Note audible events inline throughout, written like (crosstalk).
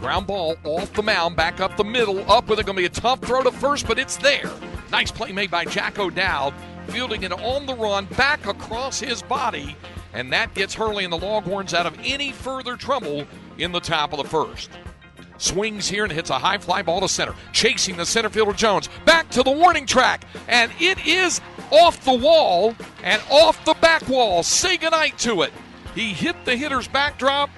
Ground ball off the mound, back up the middle, up with it. Going to be a tough throw to first, but it's there. Nice play made by Jack O'Dowd, fielding it on the run, back across his body, and that gets Hurley and the Longhorns out of any further trouble in the top of the first. Swings here and hits a high fly ball to center. Chasing the center fielder Jones. Back to the warning track. And it is off the wall and off the back wall. Say goodnight to it. He hit the hitter's backdrop.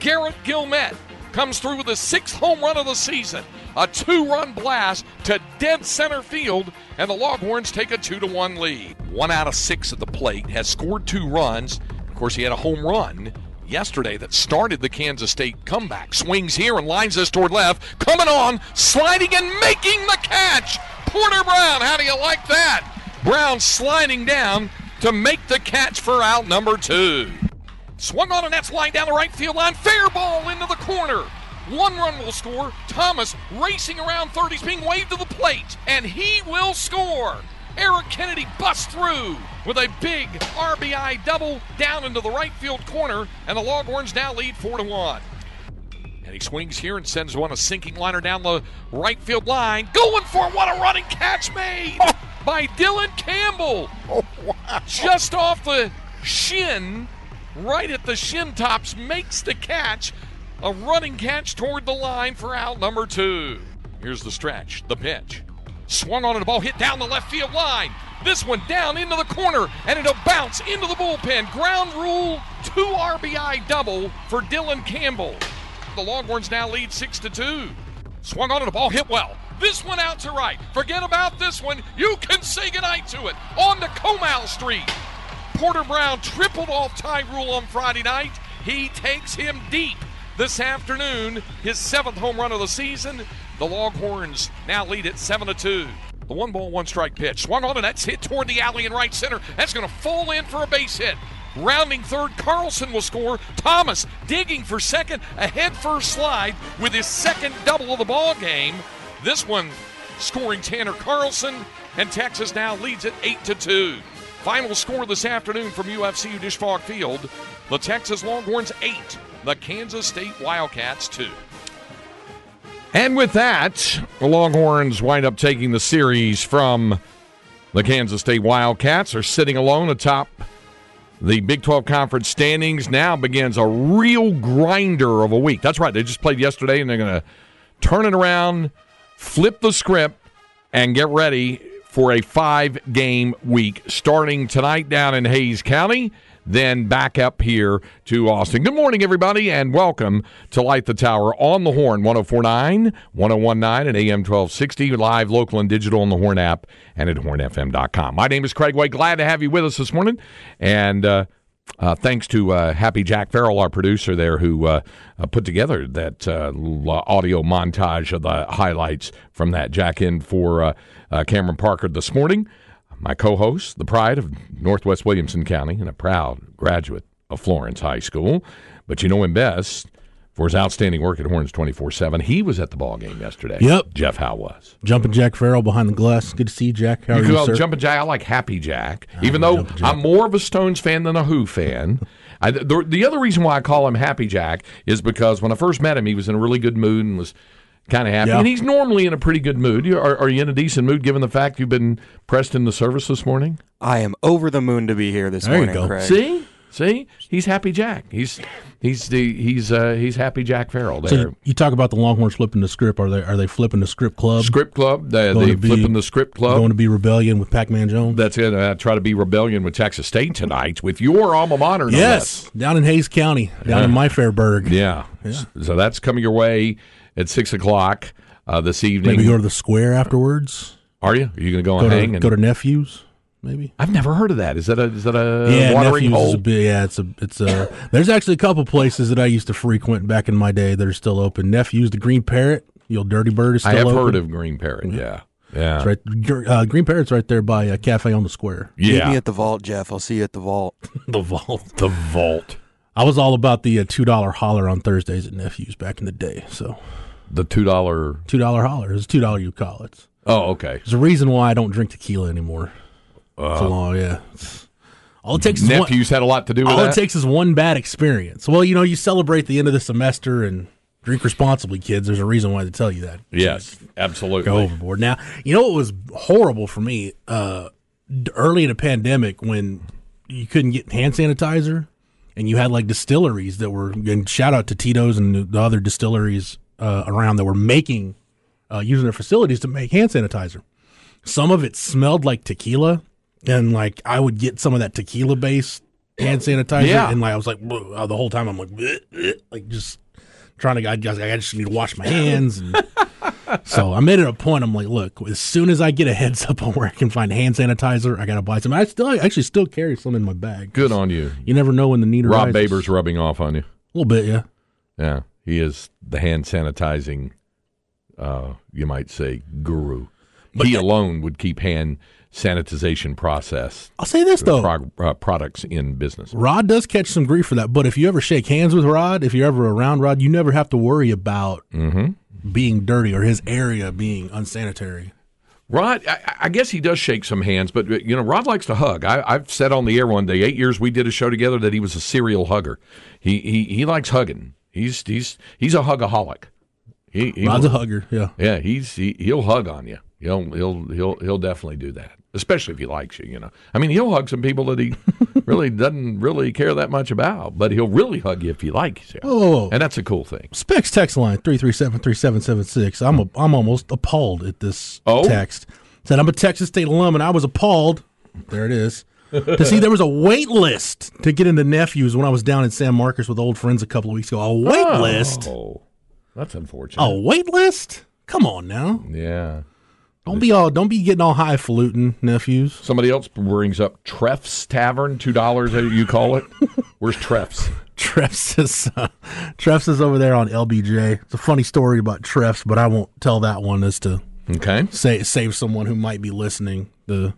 Garrett Guillemette comes through with his sixth home run of the season. A two-run blast to dead center field, and the Longhorns take a two to one lead. One out of six at the plate has scored two runs. Of course, he had a home run yesterday that started the Kansas State comeback. Swings here and lines this toward left. Coming on, sliding and making the catch. Porter Brown, how do you like that? Brown sliding down to make the catch for out number two. Swung on a Nets line down the right field line. Fair ball into the corner. One run will score. Thomas racing around third. He's being waved to the plate, and he will score. Eric Kennedy busts through with a big RBI double down into the right field corner, and the Longhorns now lead 4 to 1. And he swings here and sends one a sinking liner down the right field line. Going for it. What a running catch made oh. by Dylan Campbell. Oh, wow. Just off the shin, right at the shin tops, makes the catch. A running catch toward the line for out number two. Here's the stretch, the pitch. Swung on and the ball hit down the left field line. This one down into the corner and it'll bounce into the bullpen. Ground rule, two RBI double for Dylan Campbell. The Longhorns now lead six to two. Swung on and the ball hit well. This one out to right. Forget about this one. You can say goodnight to it. On to Comal Street. Porter Brown tripled off Ty Rule on Friday night. He takes him deep this afternoon. His seventh home run of the season. The Longhorns now lead at 7 to 2. The one ball, one strike pitch. Swung on and that's hit toward the alley in right center. That's going to fall in for a base hit. Rounding third, Carlson will score. Thomas digging for second, a head first slide with his second double of the ball game. This one scoring Tanner Carlson, and Texas now leads it 8 to 2. Final score this afternoon from UFCU Disch-Falk Field: the Texas Longhorns 8, the Kansas State Wildcats 2. And with that, the Longhorns wind up taking the series from the Kansas State Wildcats. Are sitting alone atop the Big 12 Conference standings. Now begins a real grinder of a week. That's right. They just played yesterday, and they're going to turn it around, flip the script, and get ready for a five game week starting tonight down in Hays County then back up here to Austin. Good morning, everybody, and welcome to Light the Tower on the Horn 1049, 1019, and AM 1260, live, local, and digital on the Horn app and at hornfm.com. My name is Craig Way. Glad to have you with us this morning. And, uh, uh, thanks to uh, Happy Jack Farrell, our producer there, who uh, uh put together that uh, audio montage of the highlights from that. Jack in for uh, Cameron Parker this morning my co host, the pride of Northwest Williamson County and a proud graduate of Florence High School. But you know him best for his outstanding work at Horns 24 7. He was at the ball game yesterday. Yep. Jeff Howe was. Jumping Jack Farrell behind the glass. Good to see you, Jack. How you are you, sir? Jumping Jack. I like Happy Jack, even though I'm more of a Stones fan than a Who fan. (laughs) I, the, the other reason why I call him Happy Jack is because when I first met him, he was in a really good mood and was kind of happy. Yeah. And he's normally in a pretty good mood. Are, are, you in a decent mood given the fact you've been pressed in the service this morning? I am over the moon to be here this there morning. You go. Craig. See, see, he's happy Jack. He's he's the he's uh, he's happy Jack Farrell. There. So you talk about the Longhorns flipping the script. Are they are they flipping the script club? Script club. They, they be, flipping the script club. Going to be rebellion with Pac Man Jones. That's it. I try to be rebellion with Texas State tonight with your alma mater. yes, down in Hays County, down yeah. in My Fairburg. Yeah. yeah. So that's coming your way at six o'clock uh, this evening. Maybe go to the square afterwards. Are you? Are you going to go and hang? To, go to nephews. Maybe I've never heard of that. Is that a is that a yeah, watering hole? A bit, yeah, it's a it's a. there's actually a couple places that I used to frequent back in my day that are still open. Nephews, the Green Parrot, the old Dirty Bird is still I have open. heard of Green Parrot. Yeah. Yeah. It's right, uh, Green Parrot's right there by uh, Cafe on the Square. Yeah, Meet me Yeah. at the vault, Jeff. I'll see you at the vault. (laughs) (laughs) the vault. The vault. I was all about the uh, two dollar holler on Thursdays at Nephews back in the day. So The two dollar. two dollar holler is two dollar you call it. Oh, okay. There's a reason why I don't drink tequila anymore. So long, yeah. All it takes is one, Nephews had a lot to do with all that. it takes is one bad experience. Well, you know, you celebrate the end of the semester and drink responsibly, kids. There's a reason why they tell you that. yes, absolutely. Go overboard. Now, you know what was horrible for me uh, early in the pandemic when you couldn't get hand sanitizer, and you had like distilleries that were. And shout out to Tito's and the other distilleries uh, around that were making uh, using their facilities to make hand sanitizer. Some of it smelled like tequila, and like I would get some of that tequila based hand sanitizer, Yeah. and like I was like "Bleh," uh, the whole time I'm like "Bleh, bleh," like just trying to I just, I just need to wash my hands and. (laughs) So I made it a point. I'm like, look, as soon as I get a heads up on where I can find hand sanitizer, I gotta buy some. I still I actually still carry some in my bag. Good on you. You never know when the need Rob arises. Babers' rubbing off on you. a little bit, yeah. Yeah, he is the hand sanitizing, uh, you might say, guru. he alone would keep hand sanitization process I'll say this though, prog- uh, products in business. Rod does catch some grief for that. But if you ever shake hands with Rod, if you're ever around Rod, you never have to worry about Mm-hmm. being dirty or his area being unsanitary. Rod, I, I guess he does shake some hands, but you know, Rod likes to hug. I, I've said on the air one day, eight years we did a show together, that he was a serial hugger. He he he likes hugging. He's he's he's a hugaholic. He, he Rod's a hugger, yeah. Yeah, he's he, he'll hug on you. He'll he'll he'll he'll definitely do that, especially if he likes you. You know, I mean, he'll hug some people that he (laughs) really doesn't really care that much about, but he'll really hug you if he likes you. Oh. and that's a cool thing. Specs text line three three seven three seven seven six. I'm a, I'm almost appalled at this Oh? text. Said I'm a Texas State alum and I was appalled. There it is. (laughs) to see there was a wait list to get into nephews when I was down in San Marcos with old friends a couple of weeks ago. A wait list. Oh, that's unfortunate. A wait list? Come on now. yeah. Don't be all don't be getting all highfalutin, nephews. Somebody else brings up Treff's Tavern, two dollars. You call it? Where's Treff's? (laughs) Treffs is uh, Treffs is over there on LBJ. It's a funny story about Treffs, but I won't tell that one as to Okay. say save someone who might be listening the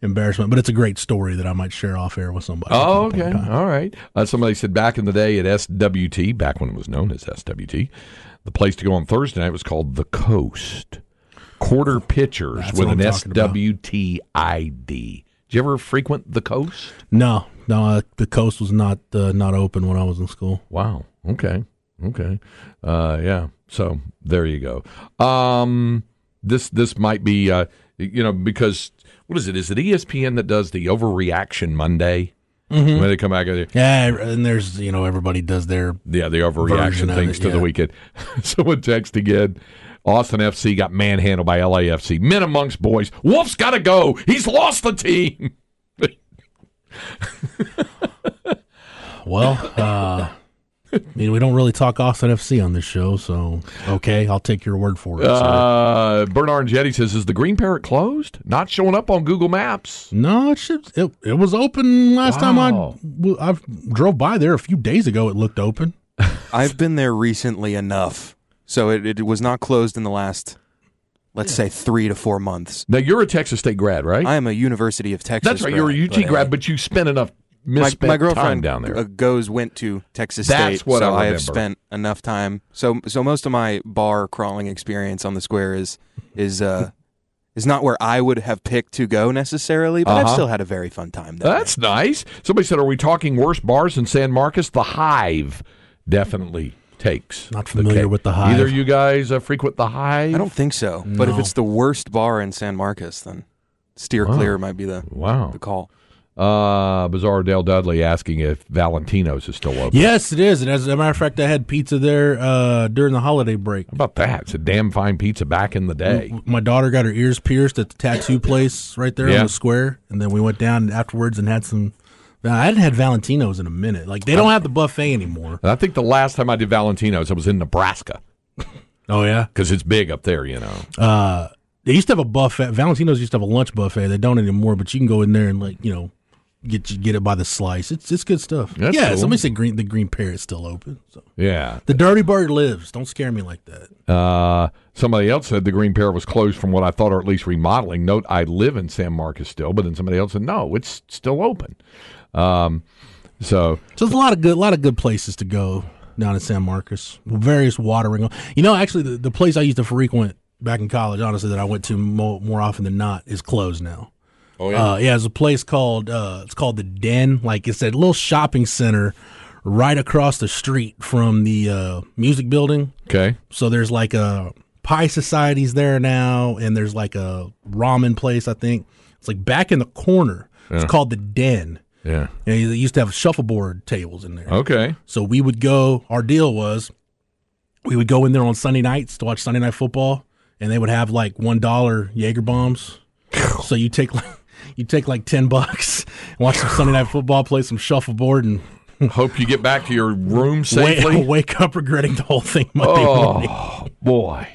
embarrassment. But it's a great story that I might share off air with somebody. Oh, okay. All right. Uh, somebody said back in the day at SWT, back when it was known as SWT, the place to go on Thursday night was called The Coast. Quarter pitchers That's with an I'm talking about. SWT ID. Did you ever frequent The Coast? No, no, uh, the coast was not uh, not open when I was in school. Wow. Okay. Okay. Uh, yeah. So there you go. Um, this this might be uh, you know because what is it? Is it ESPN that does the overreaction Monday Mm-hmm. when they come back? Yeah, and there's you know everybody does their Yeah, the overreaction things it, to the yeah. weekend. (laughs) Someone text again. Austin FC got manhandled by LAFC. Men amongst boys. Wolf's got to go. He's lost the team. well. uh I mean, we don't really talk Austin FC on this show, so okay, I'll take your word for it. sir. Uh, Bernard Jetty says, "Is the Green Parrot closed? Not showing up on Google Maps." No, it should. It, it was open last time I I drove by there a few days ago. It looked open. (laughs) I've been there recently enough, so it, it was not closed in the last, let's say, three to four months. Now you're a Texas State grad, right? I am a University of Texas. That's right. You're a UT but, uh, grad, but you spent enough my, misspent my time girlfriend down there. uh, goes went to Texas That's State, what so I have remember. spent enough time. So so most of my bar crawling experience on the square is is uh (laughs) is not where I would have picked to go necessarily, but I've Uh-huh. still had a very fun time there. That's nice. Somebody said, "Are we talking worse bars in San Marcos?" The Hive definitely takes. Not familiar cake. with the Hive. Either you guys uh, frequent the Hive? I don't think so. But if it's the worst bar in San Marcos, then steer clear might be the Wow. the call. Uh, Bizarre Dale Dudley asking if Valentino's is still open. Yes, it is. And as a matter of fact, I had pizza there uh, during the holiday break. How about that? It's a damn fine pizza back in the day. My daughter got her ears pierced at the tattoo place right there Yeah. on the square, and then we went down afterwards and had some. I hadn't had Valentino's in a minute. Like they don't have the buffet anymore. And I think the last time I did Valentino's, I was in Nebraska Oh yeah. because it's big up there, you know. Uh, they used to have a buffet. Valentino's used to have a lunch buffet. They don't anymore, but you can go in there and like you know, get you get it by the slice. It's it's good stuff. That's yeah, cool. somebody said green the green parrot's still open. So Yeah. the dirty bird lives. Don't scare me like that. Uh, somebody else said the Green Parrot was closed from what I thought, or at least remodeling. Note, I live in San Marcos still, but then somebody else said no, it's still open. Um, so So there's a lot of good, a lot of good places to go down in San Marcos. Various watering. You know, actually, the, the place I used to frequent back in college, honestly, that I went to more, more often than not, is closed now. oh Uh, yeah, it's a place called uh, it's called the Den. Like it's a little shopping center right across the street from the uh, music building. okay, So there's like a pie societies there now, and there's like a ramen place. I think it's like back in the corner. It's called the Den. Yeah, And they used to have shuffleboard tables in there. okay, So we would go. Our deal was we would go in there on Sunday nights to watch Sunday night football, and they would have like one dollar Jaeger bombs. (laughs) so you take like (laughs) you take like ten bucks, (laughs) watch some Sunday night football, play some shuffleboard, and Hope you get back to your room wake, safely. wake up regretting the whole thing Monday oh, morning. oh boy,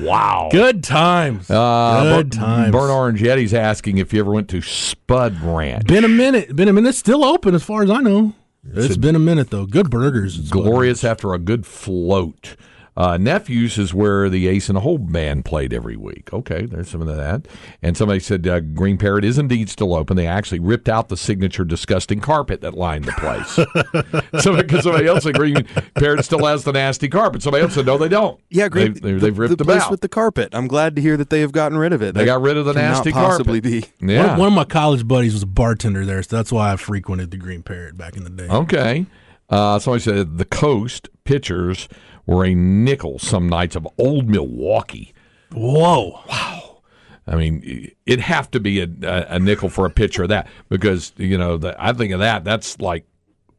wow. Good times. Uh, Good Bur- times. Burn Orange Yeti's asking if you ever went to Spud Ranch. Been a minute. Been a minute. It's still open as far as I know. It's been a minute though. Good burgers. Glorious after a good float. Uh, Nephews is where the Ace in the Hole band played every week. Okay, there's some of that. And somebody said uh, Green Parrot is indeed still open. They actually ripped out the signature disgusting carpet that lined the place. (laughs) so because somebody else said Green Parrot still has the nasty carpet. Somebody else said no, they don't. Yeah, great. They've, they've, they've ripped the them place out. with the carpet. I'm glad to hear that they have gotten rid of it. they That got rid of the cannot nasty possibly carpet. be. Yeah. One, one of my college buddies was a bartender there, so that's why I frequented the Green Parrot back in the day. Okay. Uh, somebody said the coast pitchers were a nickel some nights of old Milwaukee. Whoa! Wow. I mean, it'd have to be a, a, nickel for a pitcher of that because you know the, I think of that. That's like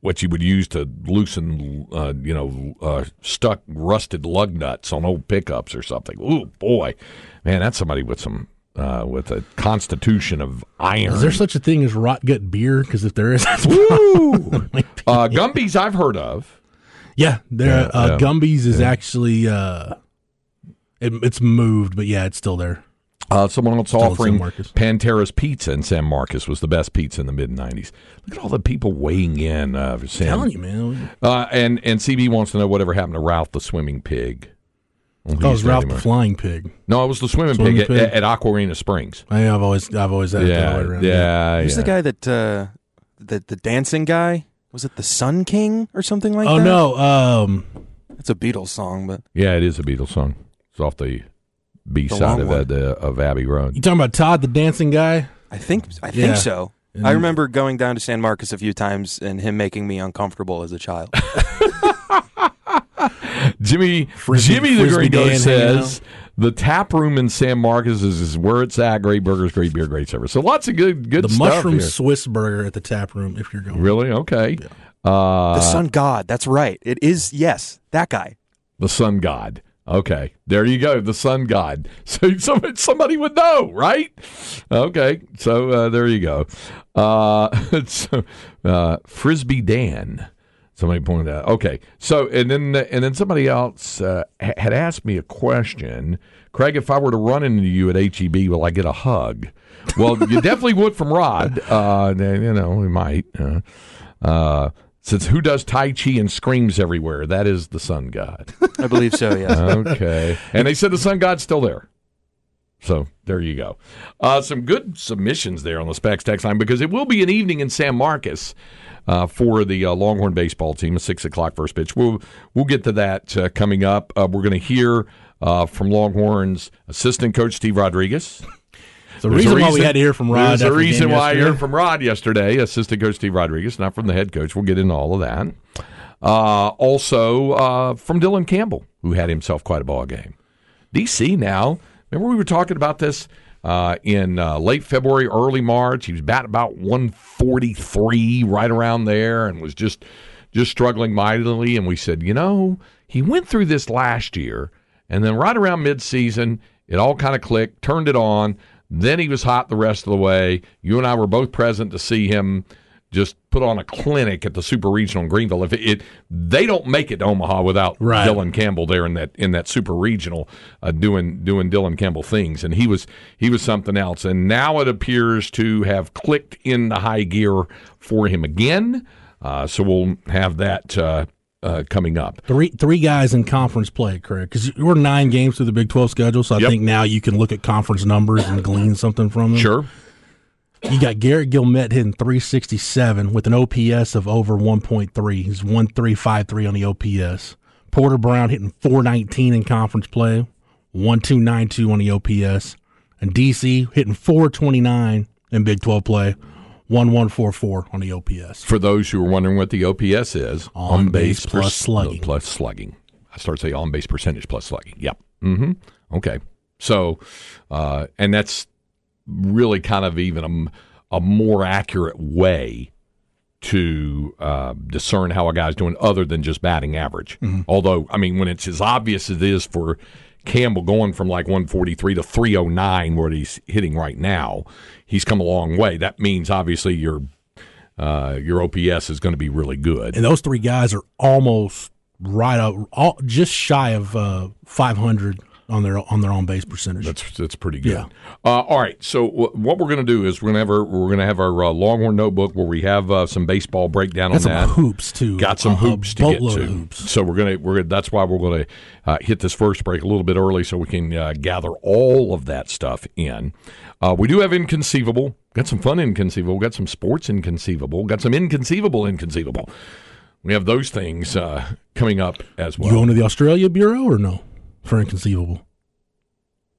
what you would use to loosen, uh, you know, uh, stuck rusted lug nuts on old pickups or something. Ooh, boy, man, that's somebody with some uh, with a constitution of iron. Is there such a thing as rot gut beer? Because if there is, that's Woo! uh, Gumby's I've heard of. Yeah, there. Yeah, uh, yeah. Gumby's is actually uh, it, it's moved, but yeah, it's still there. Uh, someone else in San offering Marcos. Pantera's Pizza in San Marcos was the best pizza in the mid '90s. Look at all the people weighing in. Uh, for San, telling you, man. Uh, and and CB wants to know whatever happened to Ralph the swimming pig. Well, That he's was Ralph the. Flying Pig. No, it was the swimming, Swimming pig, pig. At, at Aquarena Springs. I, have always, I've always had it that way Yeah, around. yeah, Who's yeah. the guy that uh, the the dancing guy? Was it the Sun King or something like that? Oh that? no, um, it's a Beatles song, but Yeah, it is a Beatles song. It's off the B The side long of, one. uh, of Abbey Road. you talking about Todd the dancing guy? I think I think so. And- I remember going down to San Marcos a few times and him making me uncomfortable as a child. (laughs) Jimmy Frisbee- Jimmy the Frisbee Gringo Dan hanging says the tap room in San Marcos is, is where it's at. Great burgers, great beer, great service. So lots of good good stuff. The stuff mushroom here. Swiss burger at the tap room. If you're going, Really? Okay. Uh, the Sun God. That's right. It is. Yes, that guy. the sun god. Okay, there you go, the sun god. (laughs) So somebody, somebody would know, right? Okay, so uh, there you go. Uh, (laughs) so, uh, Frisbee Dan. Somebody pointed out. Okay, so and then and then somebody else uh, had asked me a question. Craig, if I were to run into you at HEB, will I get a hug? Well, (laughs) you definitely would from Rod. Uh, you know, we might. Uh, uh, since who does Tai Chi and screams everywhere? That is the sun god. I believe so. Yes. Okay. and they said the sun god's still there. So there you go. Uh, some good submissions there on the Specs text line because it will be an evening in San Marcos uh, for the uh, Longhorn baseball team, a six o'clock first pitch. We'll we'll get to that uh, coming up. Uh, we're going to hear uh, from Longhorns assistant coach Steve Rodriguez. the There's reason, why we had to hear from Rod. There's a the reason why I heard from Rod yesterday, assistant coach Steve Rodriguez, not from the head coach. We'll get into all of that. Uh, also uh, from Dylan Campbell, who had himself quite a ball game. DC now. Remember we were talking about this uh, in uh, late February, early March. He was batting about 143, right around there, and was just just struggling mightily. And we said, you know, he went through this last year, and then right around midseason, it all kind of clicked, turned it on. Then he was hot the rest of the way. You and I were both present to see him just put on a clinic at the Super Regional in Greenville. If it, it they don't make it to Omaha without Right. Dylan Campbell there in that in that Super Regional uh, doing doing Dylan Campbell things, and he was he was something else. And now it appears to have clicked in the high gear for him again. Uh, so we'll have that uh, uh, coming up. Three three guys in conference play, correct? because we're nine games through the Big Twelve schedule, so I Yep. think now you can look at conference numbers and glean something from them. Sure. You got Garrett Guillemette hitting 367 with an OPS of over 1.3. He's 1353 on the OPS. Porter Brown hitting 419 in conference play, 1292 on the OPS. And DC hitting 429 in Big 12 play, 1144 on the OPS. For those who are wondering what the OPS is, On base plus per- slugging. plus slugging. I start to say on base percentage plus slugging. Yep. Mm-hmm. Okay. So, uh, and that's really kind of even a, a more accurate way to uh, discern how a guy's doing other than just batting average. Although, I mean, when it's as obvious as it is for Campbell going from like 143 to 309, where he's hitting right now, he's come a long way. That means obviously your uh, your OPS is going to be really good. And those three guys are almost right up, all, just shy of uh, 500 on their on their on base percentage. That's that's pretty good. Yeah. Uh, all right. So w- what we're going to do is we're going to have our, we're going to have our uh, Longhorn notebook where we have uh, some baseball breakdown Got on some that. hoops too. Got some hoops to get to. hoops. So we're gonna we're that's why we're going to uh, hit this first break a little bit early so we can uh, gather all of that stuff in. Uh, we do have inconceivable. Got some fun inconceivable. Got some sports inconceivable. Got some inconceivable inconceivable. We have those things uh, coming up as You well. going to the Australia Bureau or no for inconceivable?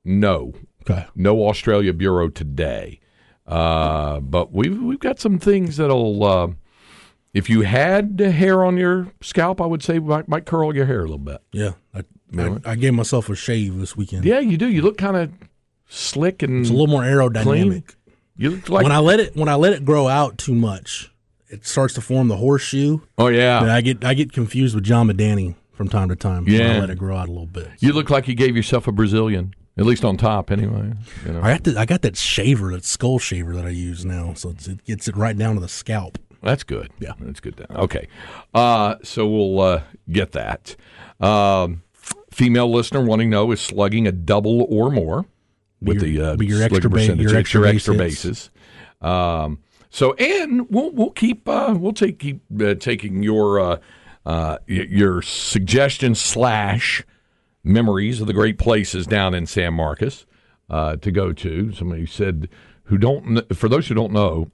no, Okay. no Australia Bureau today. Uh, but we've we've got some things that'll. Uh, if you had hair on your scalp, I would say might, might curl your hair a little bit. Yeah, I, I, I gave myself a shave this weekend. Yeah, you do. You look kind of slick and It's a little more aerodynamic. you look like. when I let it when I let it grow out too much, it starts to form the horseshoe. oh And yeah, I get I get confused with John Medani from time to time. Yeah. I let it grow out a little bit. you look like you gave yourself a Brazilian, at least on top, anyway. You know, I got the, I got that shaver, that skull shaver that I use now, so it's, it gets it right down to the scalp. that's good. Yeah. that's good. Okay, uh, so we'll uh, get that. Um, female listener wanting to know is slugging a double or more with your- the uh, your extra ba- your extra your base extra bases. Um, so and we'll we'll keep uh, we'll take keep uh, taking your uh, your suggestions slash memories of the great places down in San Marcos uh, to go to. Somebody said who don't for those who don't know,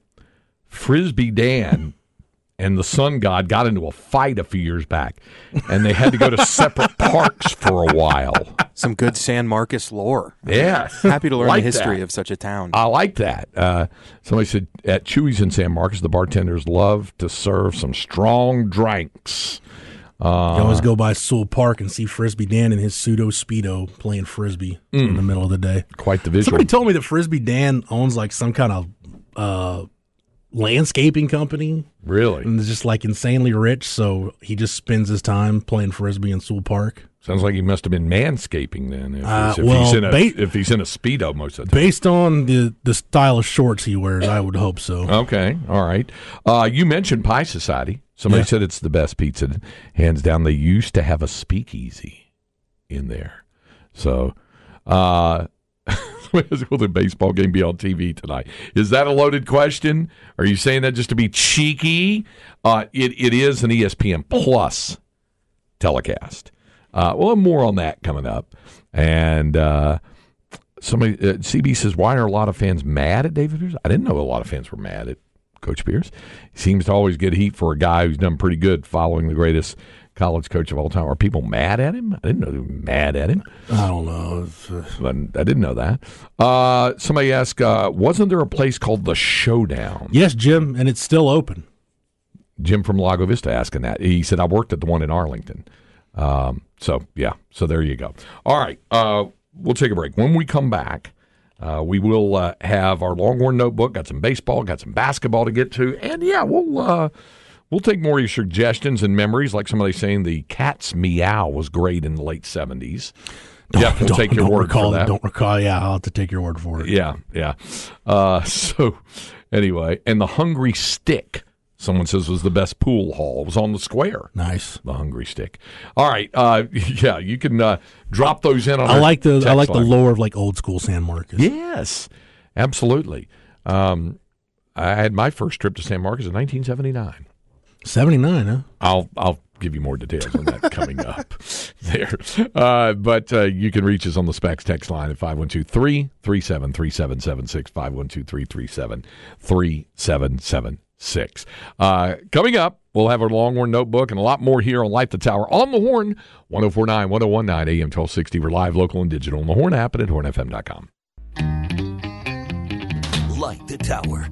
Frisbee Dan and the Sun God got into a fight a few years back, and they had to go to separate (laughs) parks for a while. Some good San Marcos lore. Yeah, Happy to learn Like the history that. of such a town. I like that. Uh, somebody said at Chuy's in San Marcos, the bartenders love to serve some strong drinks. You always go by Sewell Park and see Frisbee Dan in his pseudo speedo playing frisbee in the middle of the day. Quite the visual. Somebody told me that Frisbee Dan owns like some kind of uh, landscaping company really and just like insanely rich, so he just spends his time playing frisbee in Sewell Park. sounds like he must have been manscaping then. If, Uh, he's, if well, he's in a ba- if he's in a speedo most of the time. Based on the the style of shorts he wears, I would hope so. Okay, all right. Uh, you mentioned Pie Society. Somebody Yeah. said it's the best pizza, hands down. They used to have a speakeasy in there, so. Uh, (laughs) Will the baseball game be on TV tonight? Is that a loaded question? Are you saying that just to be cheeky? Uh, it it is an ESPN Plus telecast. Uh, well, more on that coming up. And uh, somebody uh, CB says, "Why are a lot of fans mad at David Pierce?" I didn't know a lot of fans were mad at Coach Pierce. He seems to always get heat for a guy who's done pretty good following the greatest college coach of all time. Are people mad at him? I didn't know they were mad at him. I don't know. Uh, But I didn't know that. Uh, somebody asked, uh, wasn't there a place called the Showdown? yes, Jim, and it's still open. Jim from Lago Vista asking that. He said, I worked at the one in Arlington. Um, so, yeah. So there you go. All right. Uh, we'll take a break. When we come back, uh, we will uh, have our Longhorn notebook. Got some baseball, got some basketball to get to. And, yeah, we'll. We'll take more of your suggestions and memories, like somebody saying the cat's meow was great in the late seventies. Jeff will Don't- take your don't word recall, for that. Don't recall. Yeah, I'll have to take your word for it. Yeah, yeah. Uh, (laughs) so anyway, and the hungry stick Someone says was the best pool hall. It was on the square. Nice. The Hungry Stick. All right. Uh, (laughs) yeah, you can uh, drop those in on. I like the I like the lore of like old school San Marcos. Yes, absolutely. Um, I had my first trip to San Marcos in 1979. Seventy nine, huh? I'll I'll give you more details on that coming up (laughs) there. Uh, but uh, you can reach us on the Specs text line at 512-337-3776, 512-337-3776. Uh, coming up, we'll have our Longhorn notebook and a lot more here on Light the Tower on the Horn, 1049, 1019 AM 1260. We're live, local, and digital on the Horn app and at hornfm.com. Light the Tower.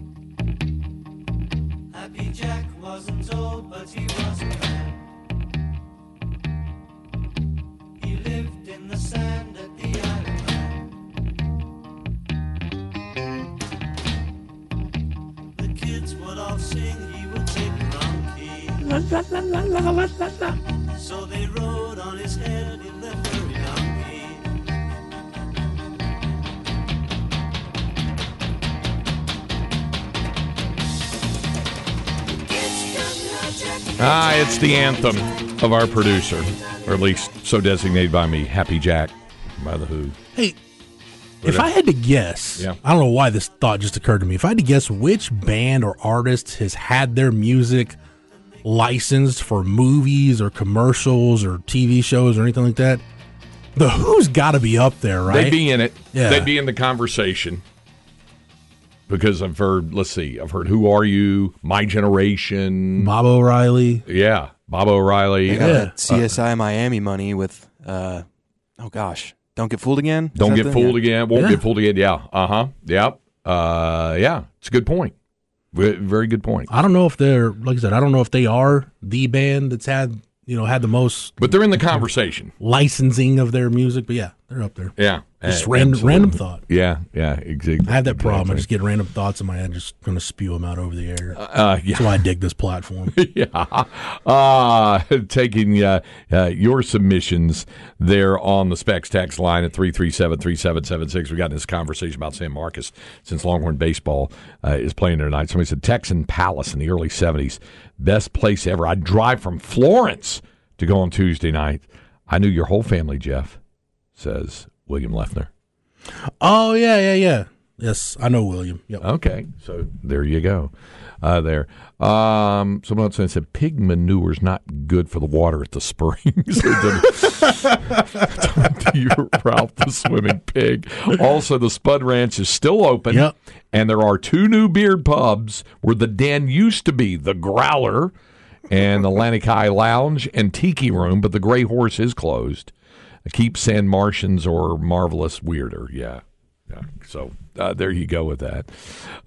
Key. So they rode on his head in the furry donkey. Ah, it's the anthem of our producer, or at least so designated by me, Happy Jack by The Who. Hey, if I had to guess, Yeah. I don't know why this thought just occurred to me. If I had to guess which band or artist has had their music licensed for movies or commercials or TV shows or anything like that, the Who's got to be up there, right? They'd be in it. Yeah. They'd be in the conversation. Because I've heard, let's see, I've heard Who Are You, My Generation. Baba O'Riley. Yeah, Baba O'Riley. They got Yeah. that CSI Miami money with, uh, oh gosh, don't get fooled again. Is Don't get fooled yeah. again. Won't Yeah. get fooled again. Yeah. Uh huh. Yep. Uh, yeah. It's a good point. Ve- Very good point. I don't know if they're like I said. I don't know if they are the band that's had you know had the most But they're in the conversation. licensing of their music. But yeah, they're up there. Yeah. Just Uh, random absolutely. random thought. Yeah. Yeah. Exactly. I have that problem. I just get random thoughts in my head, just going to spew them out over the air. Uh, yeah. That's why I dig this platform. (laughs) yeah. Uh, taking uh, uh, your submissions there on the Specs text line at 337-3776. We got in this conversation about San Marcos since Longhorn Baseball uh, is playing there tonight. Somebody said Texan Palace in the early 70s. Best place ever. I'd drive from Florence to go on Tuesday night. I knew your whole family, Jeff, says William Leffner. oh yeah, yeah, yeah. Yes, I know William. Yep. Okay, so there you go. Uh, there. Um, someone else said pig manure is not good for the water at the springs. (laughs) Talk to you, Ralph, the swimming pig. Also, the Spud Ranch is still open. Yep. And there are two new beard pubs where the den used to be the Growler and Atlantic High Lounge and Tiki Room, but the Gray Horse is closed. Keep San Martians or Marvelous weirder. Yeah. Yeah. So uh, there you go with that.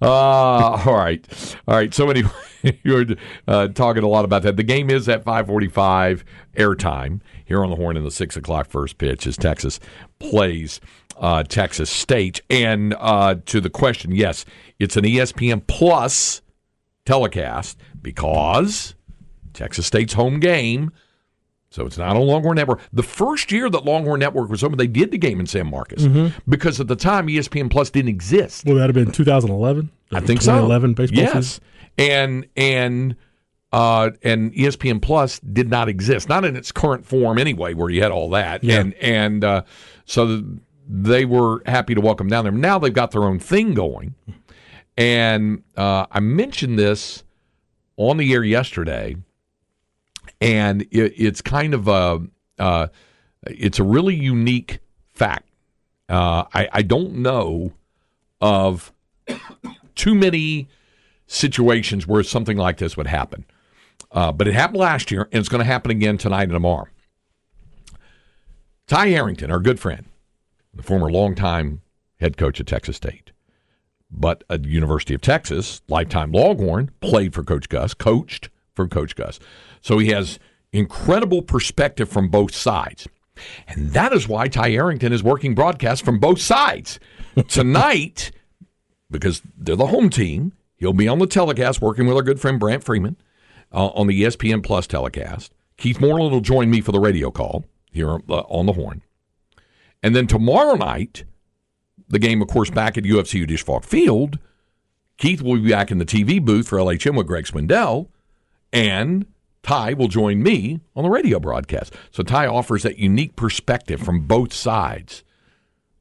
Uh, (laughs) all right. All right. So anyway, (laughs) you're uh, talking a lot about that. The game is at 545 airtime here on the horn in the 6 o'clock first pitch as Texas plays uh, Texas State. And uh, to the question, yes, it's an ESPN Plus telecast because Texas State's home game. So it's not on Longhorn Network. The first year that Longhorn Network was open, they did the game in San Marcos because at the time ESPN Plus didn't exist. Well, that'd have been 2011. I think so. 2011 baseball yes. season. and and uh, and ESPN Plus did not exist, not in its current form anyway, where you had all that, Yeah. and and uh, so they were happy to welcome down there. Now they've got their own thing going, and uh, I mentioned this on the air yesterday, and it, it's kind of a uh, it's a really unique fact. Uh, I, I don't know of too many situations where something like this would happen. Uh, but it happened last year, and it's going to happen again tonight and tomorrow. Ty Harrington, our good friend, the former longtime head coach at Texas State, but at the University of Texas, lifetime Longhorn, played for Coach Gus, coached for Coach Gus. So he has incredible perspective from both sides. And that is why Ty Harrington is working broadcast from both sides. (laughs) Tonight, because they're the home team, he'll be on the telecast working with our good friend Brant Freeman uh, on the ESPN Plus telecast. Keith Moreland will join me for the radio call here uh, on the horn. And then tomorrow night, the game, of course, back at UFCU Disch-Falk Field, Keith will be back in the TV booth for LHN with Greg Swindell. And Ty will join me on the radio broadcast. So Ty offers that unique perspective from both sides.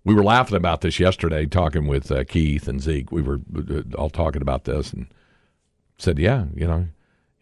We were laughing about this yesterday, talking with uh, Keith and Zeke. We were uh, all talking about this and said, "Yeah, you know."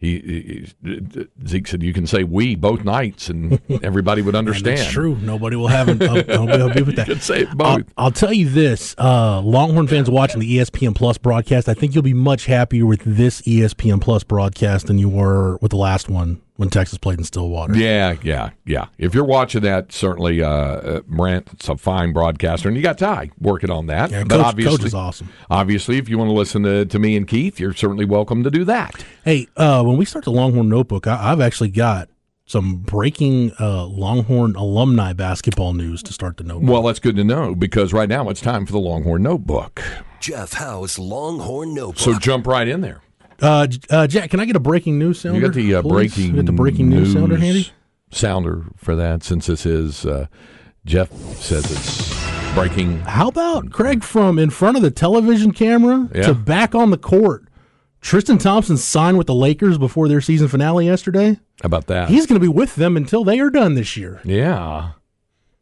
He, he Zeke said, "You can say we both nights, and (laughs) everybody would understand." That's true. Nobody will have. An, I'll, I'll, I'll be with that. You could say it I'll, both. I'll tell you this: uh, Longhorn fans watching the ESPN Plus broadcast, I think you'll be much happier with this ESPN Plus broadcast than you were with the last one when Texas played in Stillwater. Yeah, yeah, yeah. If you're watching that, certainly uh, uh, Brant's a fine broadcaster, and you got Ty working on that. Yeah, but Coach- obviously, Coach is awesome. Obviously, if you want to listen to, to me and Keith, you're certainly welcome to do that. Hey, uh, when we start the Longhorn Notebook, I, I've actually got some breaking uh, Longhorn alumni basketball news to start the notebook. Well, that's good to know because right now it's time for the Longhorn Notebook. Jeff Howe's Longhorn Notebook. So jump right in there. Uh, uh, Jack, can I get a breaking news sounder? You got the uh, breaking got the breaking news, sounder handy? sounder for that since this is uh, Jeff says it's breaking. How about Craig from in front of the television camera Yeah. to back on the court? Tristan Thompson signed with the Lakers before their season finale yesterday. How about that? He's going to be with them until they are done this year. yeah,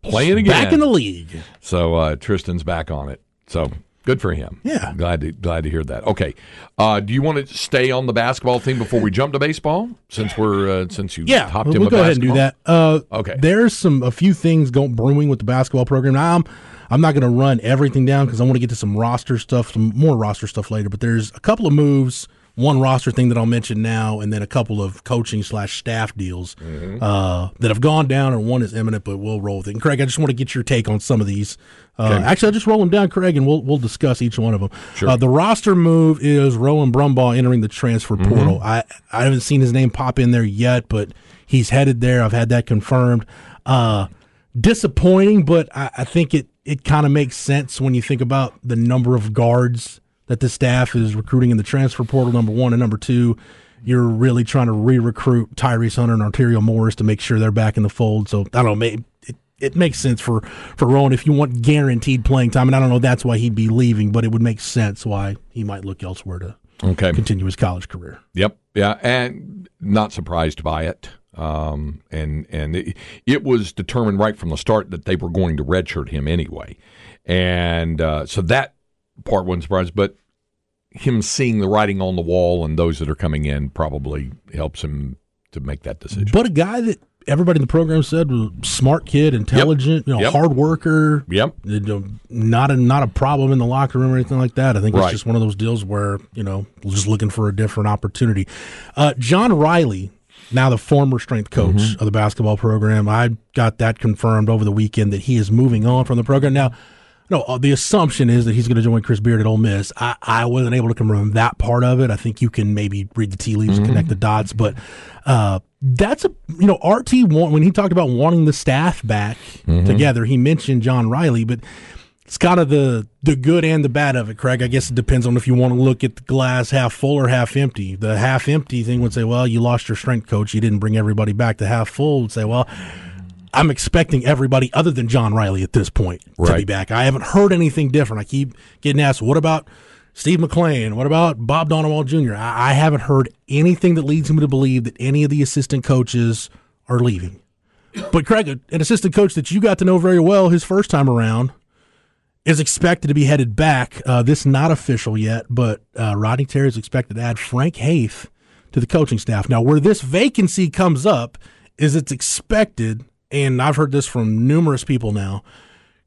playing again. Back in the league. So uh, Tristan's back on it. So good for him. Yeah. glad to glad to hear that. Okay, uh, do you want to stay on the basketball theme before we jump to baseball? Since we're uh, since you Yeah, hopped we'll, we'll go ahead and do that. Uh, Okay. There's some a few things going brewing with the basketball program. Now, I'm I'm not going to run everything down because I want to get to some roster stuff, some more roster stuff later. But there's a couple of moves, one roster thing that I'll mention now, and then a couple of coaching slash staff deals Mm-hmm. uh, that have gone down, and one is imminent, but we'll roll with it. And Craig, I just want to get your take on some of these. Uh, Okay. Actually, I'll just roll them down, Craig, and we'll we'll discuss each one of them. Sure. Uh, the roster move is Rowan Brumbaugh entering the transfer Mm-hmm. portal. I I haven't seen his name pop in there yet, but he's headed there. I've had that confirmed. Uh, disappointing, but I, I think it it kind of makes sense when you think about the number of guards that the staff is recruiting in the transfer portal. Number one and number two, you're really trying to re-recruit Tyrese Hunter and Arterio Morris to make sure they're back in the fold. So I don't know, maybe it, it makes sense for for Rowan if you want guaranteed playing time. And I don't know that's why he'd be leaving, but it would make sense why he might look elsewhere to Okay. continue his college career. Yep. Yeah, and not surprised by it. Um, and and it, it was determined right from the start that they were going to redshirt him anyway, and uh, so that part one surprise. But him seeing the writing on the wall and those that are coming in probably helps him to make that decision. But a guy that everybody in the program said was a smart kid, intelligent, you know, Yep. hard worker. Yep. you know, not a not a problem in the locker room or anything like that. I think Right. it's just one of those deals where you know just looking for a different opportunity. Uh, John Riley, now the former strength coach Mm-hmm. of the basketball program, I got that confirmed over the weekend that he is moving on from the program now. No, uh, the assumption is that he's going to join Chris Beard at Ole Miss. I, I wasn't able to confirm that part of it. I think you can maybe read the tea leaves and connect the dots, but uh, that's a you know RT when he talked about wanting the staff back together. He mentioned John Riley, but it's kind of the the good and the bad of it, Craig. I guess it depends on if you want to look at the glass half full or half empty. The half empty thing would say, well, you lost your strength coach, you didn't bring everybody back. The half full would say, well. I'm expecting everybody other than John Riley at this point to be back. I haven't heard anything different. I keep getting asked, what about Steve McClain? What about Bob Donewald Jr.? I, I haven't heard anything that leads me to believe that any of the assistant coaches are leaving. But Craig, an assistant coach that you got to know very well his first time around, is expected to be headed back. Uh, this not official yet, but uh, Rodney Terry is expected to add Frank Haith to the coaching staff. Now, where this vacancy comes up is it's expected, and I've heard this from numerous people now.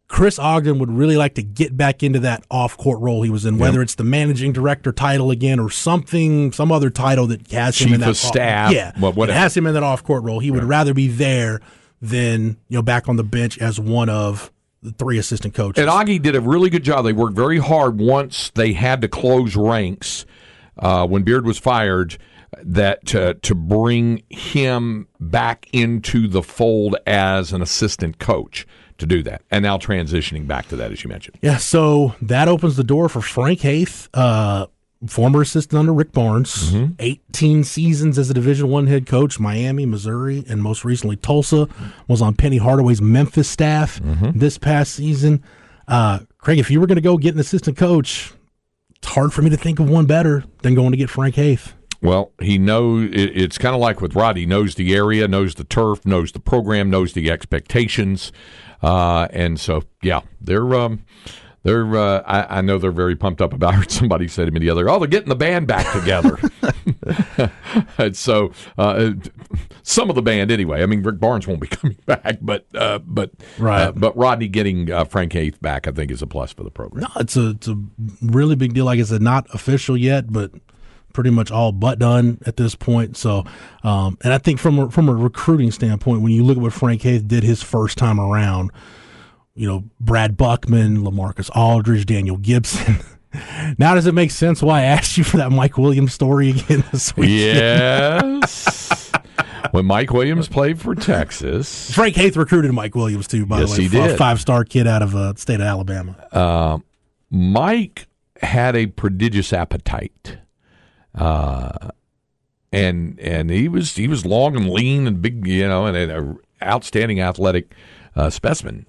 Chris Ogden would really like to get back into that off-court role he was in, whether it's the managing director title again or something, some other title that has him Chief in that of staff, yeah, well, whatever. has him in that off-court role. He would rather be there than you know back on the bench as one of the three assistant coaches. And Augie did a really good job. They worked very hard once they had to close ranks uh, when Beard was fired. That to to bring him back into the fold as an assistant coach to do that, and now transitioning back to that, as you mentioned. Yeah, so that opens the door for Frank Haith, uh, former assistant under Rick Barnes, Mm-hmm. 18 seasons as a Division One head coach, Miami, Missouri, and most recently Tulsa. Was on Penny Hardaway's Memphis staff Mm-hmm. this past season. Uh, Craig, if you were going to go get an assistant coach, it's hard for me to think of one better than going to get Frank Haith. Well, he knows it, it's kind of like with Rod. He knows the area, knows the turf, knows the program, knows the expectations, uh, and so yeah, they're um, they're. Uh, I, I know they're very pumped up about. it. (laughs) Somebody said to me the other, "Oh, they're getting the band back together." (laughs) and so uh, some of the band, anyway. I mean, Rick Barnes won't be (laughs) coming back, but uh, but Right. uh, but Rodney getting uh, Frank Haith back, I think, is a plus for the program. No, it's a it's a really big deal. Like I said, not official yet, but pretty much all but done at this point. So, um, and I think from a, from a recruiting standpoint, when you look at what Frank Haith did his first time around, you know, Brad Buckman, Lamarcus Aldridge, Daniel Gibson. (laughs) now does it make sense why I asked you for that Mike Williams story again this week? Yes. (laughs) when Mike Williams played for Texas, Frank Haith recruited Mike Williams too, by Yes, the way, he did. five star kid out of uh, state of Alabama. Mike had a prodigious appetite. Uh, and and he was he was long and lean and big, you know, and an outstanding athletic uh, specimen.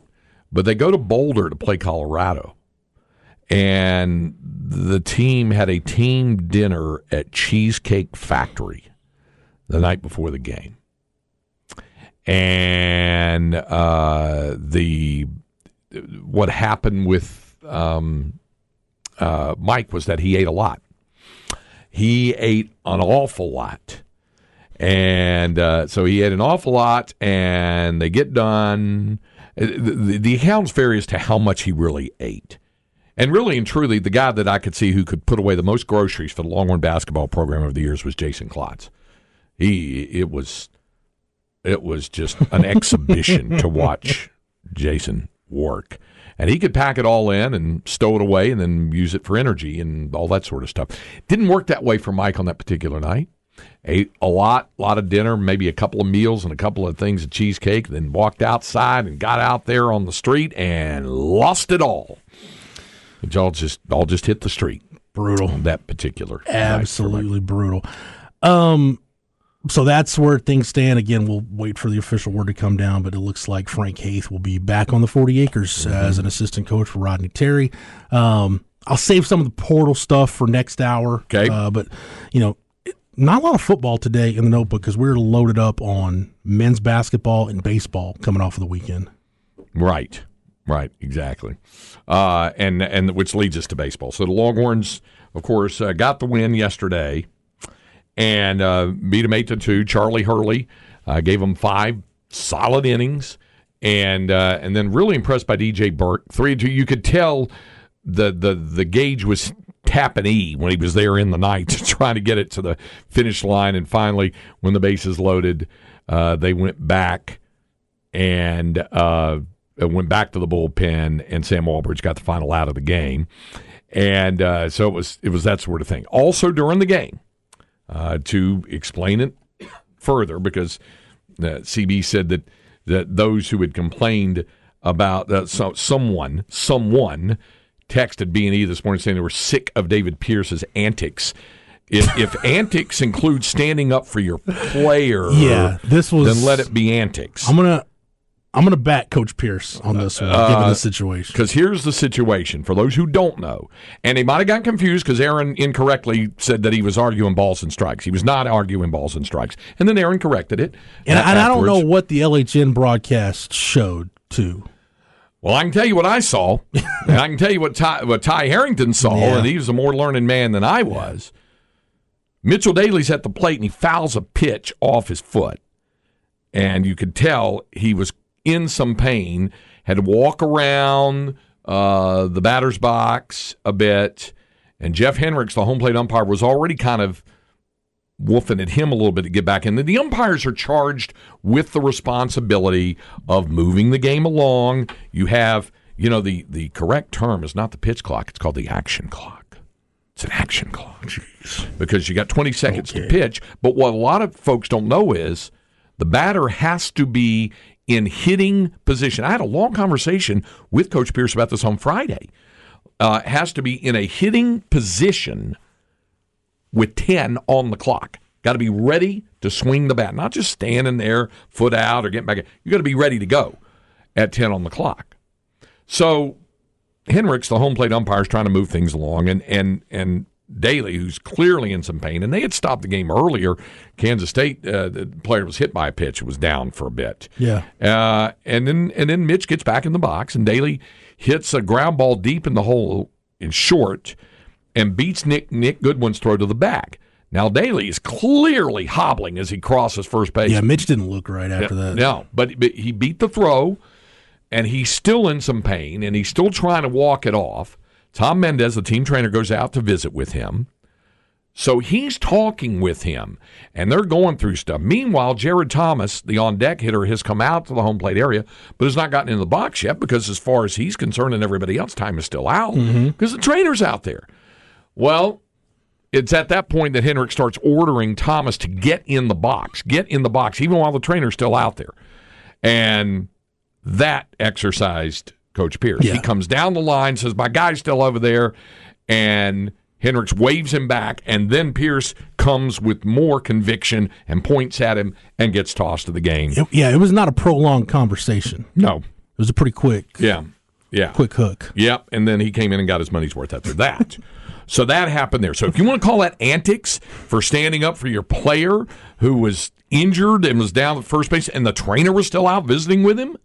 But they go to Boulder to play Colorado, and the team had a team dinner at Cheesecake Factory the night before the game, and uh, the what happened with um, uh, Mike was that he ate a lot. He ate an awful lot. And uh, so he ate an awful lot, and they get done. The, the, the account's vary as to how much he really ate. And really and truly, the guy that I could see who could put away the most groceries for the Longhorn basketball program over the years was Jason Klotz. He it was it was just an (laughs) exhibition to watch Jason work. And he could pack it all in and stow it away and then use it for energy and all that sort of stuff. Didn't work that way for Mike on that particular night. Ate a lot, a lot of dinner, maybe a couple of meals and a couple of things of cheesecake, then walked outside and got out there on the street and lost it all. It all just all just hit the street. Brutal. that particular night absolutely brutal. Um, so that's where things stand. Again, we'll wait for the official word to come down, but it looks like Frank Haith will be back on the 40 acres as an assistant coach for Rodney Terry. Um, I'll save some of the portal stuff for next hour. Okay. Uh, but, you know, not a lot of football today in the notebook because we're loaded up on men's basketball and baseball coming off of the weekend. Right, right, exactly, uh, and and which leads us to baseball. So the Longhorns, of course, uh, got the win yesterday, and uh, beat them eight to two. Charlie Hurley uh, gave him five solid innings, and uh, and then really impressed by DJ Burke. Three two. You could tell the the the gauge was tapping E when he was there in the night (laughs) trying to get it to the finish line, and finally, when the bases loaded, uh, they went back and uh, went back to the bullpen, and Sam Walbridge got the final out of the game, and uh, so it was it was that sort of thing. Also during the game, uh, to explain it further, because uh, CB said that that those who had complained about uh, so, someone someone texted B and E this morning saying they were sick of David Pierce's antics. If, if (laughs) antics include standing up for your player, Yeah, this was- then let it be antics. I'm gonna I'm gonna back Coach Pierce on this one, given the uh, situation. Because here's the situation for those who don't know, and they might have gotten confused because Aaron incorrectly said that he was arguing balls and strikes. He was not arguing balls and strikes, and then Aaron corrected it. Uh, and, a- and I don't know what the LHN broadcast showed too. Well, I can tell you what I saw, and I can tell you what Ty, what Ty Harrington saw, Yeah. and he was a more learned man than I was. Mitchell Daly's at the plate, and he fouls a pitch off his foot, and you could tell he was in some pain. Had to walk around uh, the batter's box a bit, and Jeff Henricks, the home plate umpire, was already kind of woofing at him a little bit to get back in. The umpires are charged with the responsibility of moving the game along. You have, you know, the the correct term is not the pitch clock; it's called the action clock. It's an action clock Jeez. because you got 20 seconds to pitch. But what a lot of folks don't know is the batter has to be in hitting position. I had a long conversation with Coach Pierce about this on Friday. Uh, has to be in a hitting position with 10 on the clock. Got to be ready to swing the bat, not just standing there, foot out, or getting back. You got to be ready to go at 10 on the clock. So Henricks, the home plate umpire, is trying to move things along, and and and Daly, who's clearly in some pain, and they had stopped the game earlier. Kansas State, uh, the player was hit by a pitch, was down for a bit. Yeah. Uh, and then and then Mitch gets back in the box, and Daly hits a ground ball deep in the hole in short, and beats Nick Nick Goodwin's throw to the back. Now Daly is clearly hobbling as he crosses first base. Yeah, Mitch didn't look right after that. No, but, but he beat the throw, and he's still in some pain, and he's still trying to walk it off. Tom Mendez, the team trainer, goes out to visit with him. So he's talking with him, and they're going through stuff. Meanwhile, Jared Thomas, the on deck hitter, has come out to the home plate area, but has not gotten in the box yet because, as far as he's concerned and everybody else, time is still out mm-hmm. because the trainer's out there. Well, it's at that point that Henrik starts ordering Thomas to get in the box, get in the box, even while the trainer's still out there. And that exercised Coach Pierce. Yeah. He comes down the line, says, My guy's still over there. And Hendricks waves him back. And then Pierce comes with more conviction and points at him and gets tossed to the game. It- yeah, it was not a prolonged conversation. No. It was a pretty quick, Yeah. Yeah. quick hook. Yep, and then he came in and got his money's worth after that. (laughs) so that happened there. So if you want to call that antics for standing up for your player who was injured and was down at first base, and the trainer was still out visiting with him,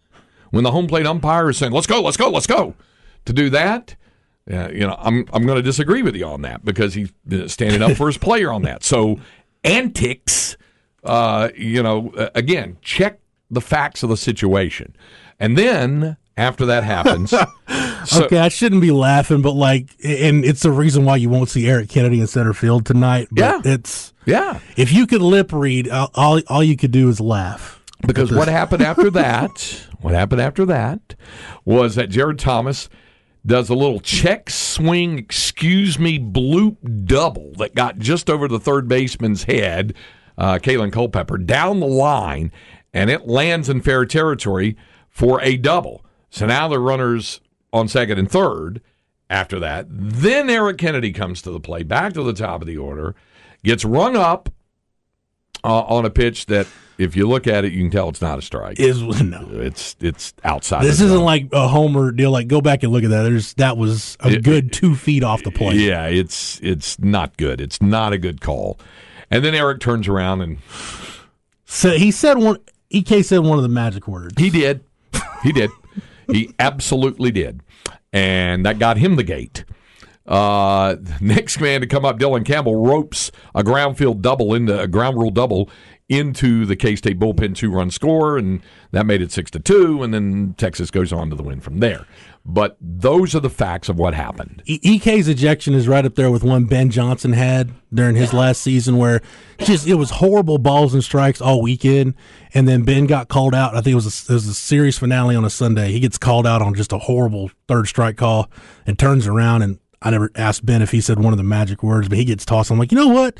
when the home plate umpire is saying, "Let's go, let's go, let's go," to do that, uh, you know, I'm I'm going to disagree with you on that because he's standing up for his player on that. So antics, uh, you know, uh, again, check the facts of the situation, and then after that happens. (laughs) So, okay, I shouldn't be laughing, but like, and it's the reason why you won't see Eric Kennedy in center field tonight. But Yeah. it's Yeah, if you could lip read, all, all you could do is laugh. Because what happened after (laughs) that? What happened after that was that Jared Thomas does a little check swing, excuse me, bloop double that got just over the third baseman's head, uh, Kalen Culpepper, down the line, and it lands in fair territory for a double. So now the runners on second and third. After that, then Eric Kennedy comes to the play, back to the top of the order, gets rung up uh, on a pitch that, if you look at it, you can tell it's not a strike. Is (laughs) no. It's it's outside. This isn't like a homer deal. Like, go back and look at that. There's that was a It- good two feet off the plate. Yeah, it's it's not good. It's not a good call. And then Eric turns around and So he said one. Ek said one of the magic words. he did, he did, he absolutely did, and that got him the gate. Uh, (laughs) next man to come up, Dylan Campbell ropes a ground field double into a ground rule double into the K State bullpen two run score, and that made it six to two. And then Texas goes on to the win from there. But those are the facts of what happened. E- EK's ejection is right up there with one Ben Johnson had during his last season, where just it was horrible balls and strikes all weekend, and then Ben got called out. I think it was a, it was a series finale on a Sunday. He gets called out on just a horrible third strike call, and turns around and I never asked Ben if he said one of the magic words, but he gets tossed. I'm like, you know what?